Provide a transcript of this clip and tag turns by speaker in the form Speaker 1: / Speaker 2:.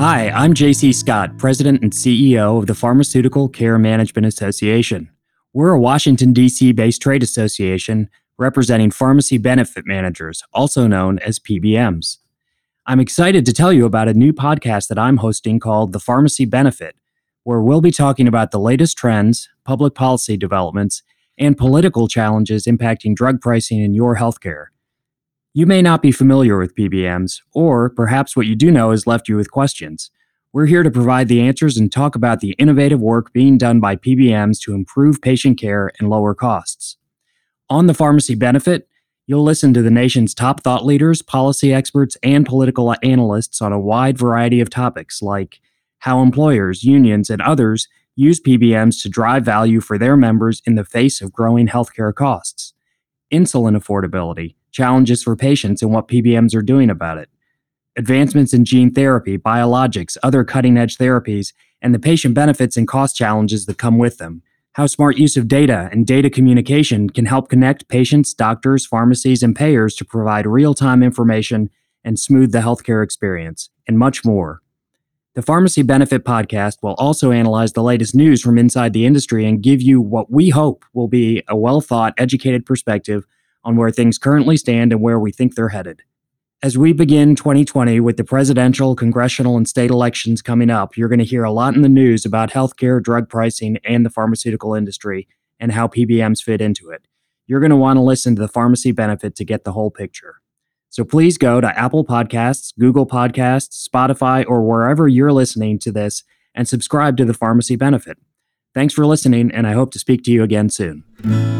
Speaker 1: Hi, I'm JC Scott, President and CEO of the Pharmaceutical Care Management Association. We're a Washington, D.C. based trade association representing pharmacy benefit managers, also known as PBMs. I'm excited to tell you about a new podcast that I'm hosting called The Pharmacy Benefit, where we'll be talking about the latest trends, public policy developments, and political challenges impacting drug pricing in your healthcare. You may not be familiar with PBMs, or perhaps what you do know has left you with questions. We're here to provide the answers and talk about the innovative work being done by PBMs to improve patient care and lower costs. On the pharmacy benefit, you'll listen to the nation's top thought leaders, policy experts, and political analysts on a wide variety of topics like how employers, unions, and others use PBMs to drive value for their members in the face of growing healthcare costs, insulin affordability, challenges for patients and what PBMs are doing about it, advancements in gene therapy, biologics, other cutting edge therapies, and the patient benefits and cost challenges that come with them. How smart use of data and data communication can help connect patients, doctors, pharmacies, and payers to provide real time information and smooth the healthcare experience, and much more. The Pharmacy Benefit Podcast will also analyze the latest news from inside the industry and give you what we hope will be a well thought, educated perspective on where things currently stand and where we think they're headed. As we begin 2020 with the presidential, congressional, and state elections coming up, you're going to hear a lot in the news about healthcare, drug pricing, and the pharmaceutical industry and how PBMs fit into it. You're going to want to listen to the pharmacy benefit to get the whole picture. So please go to Apple Podcasts, Google Podcasts, Spotify, or wherever you're listening to this and subscribe to the pharmacy benefit. Thanks for listening, and I hope to speak to you again soon.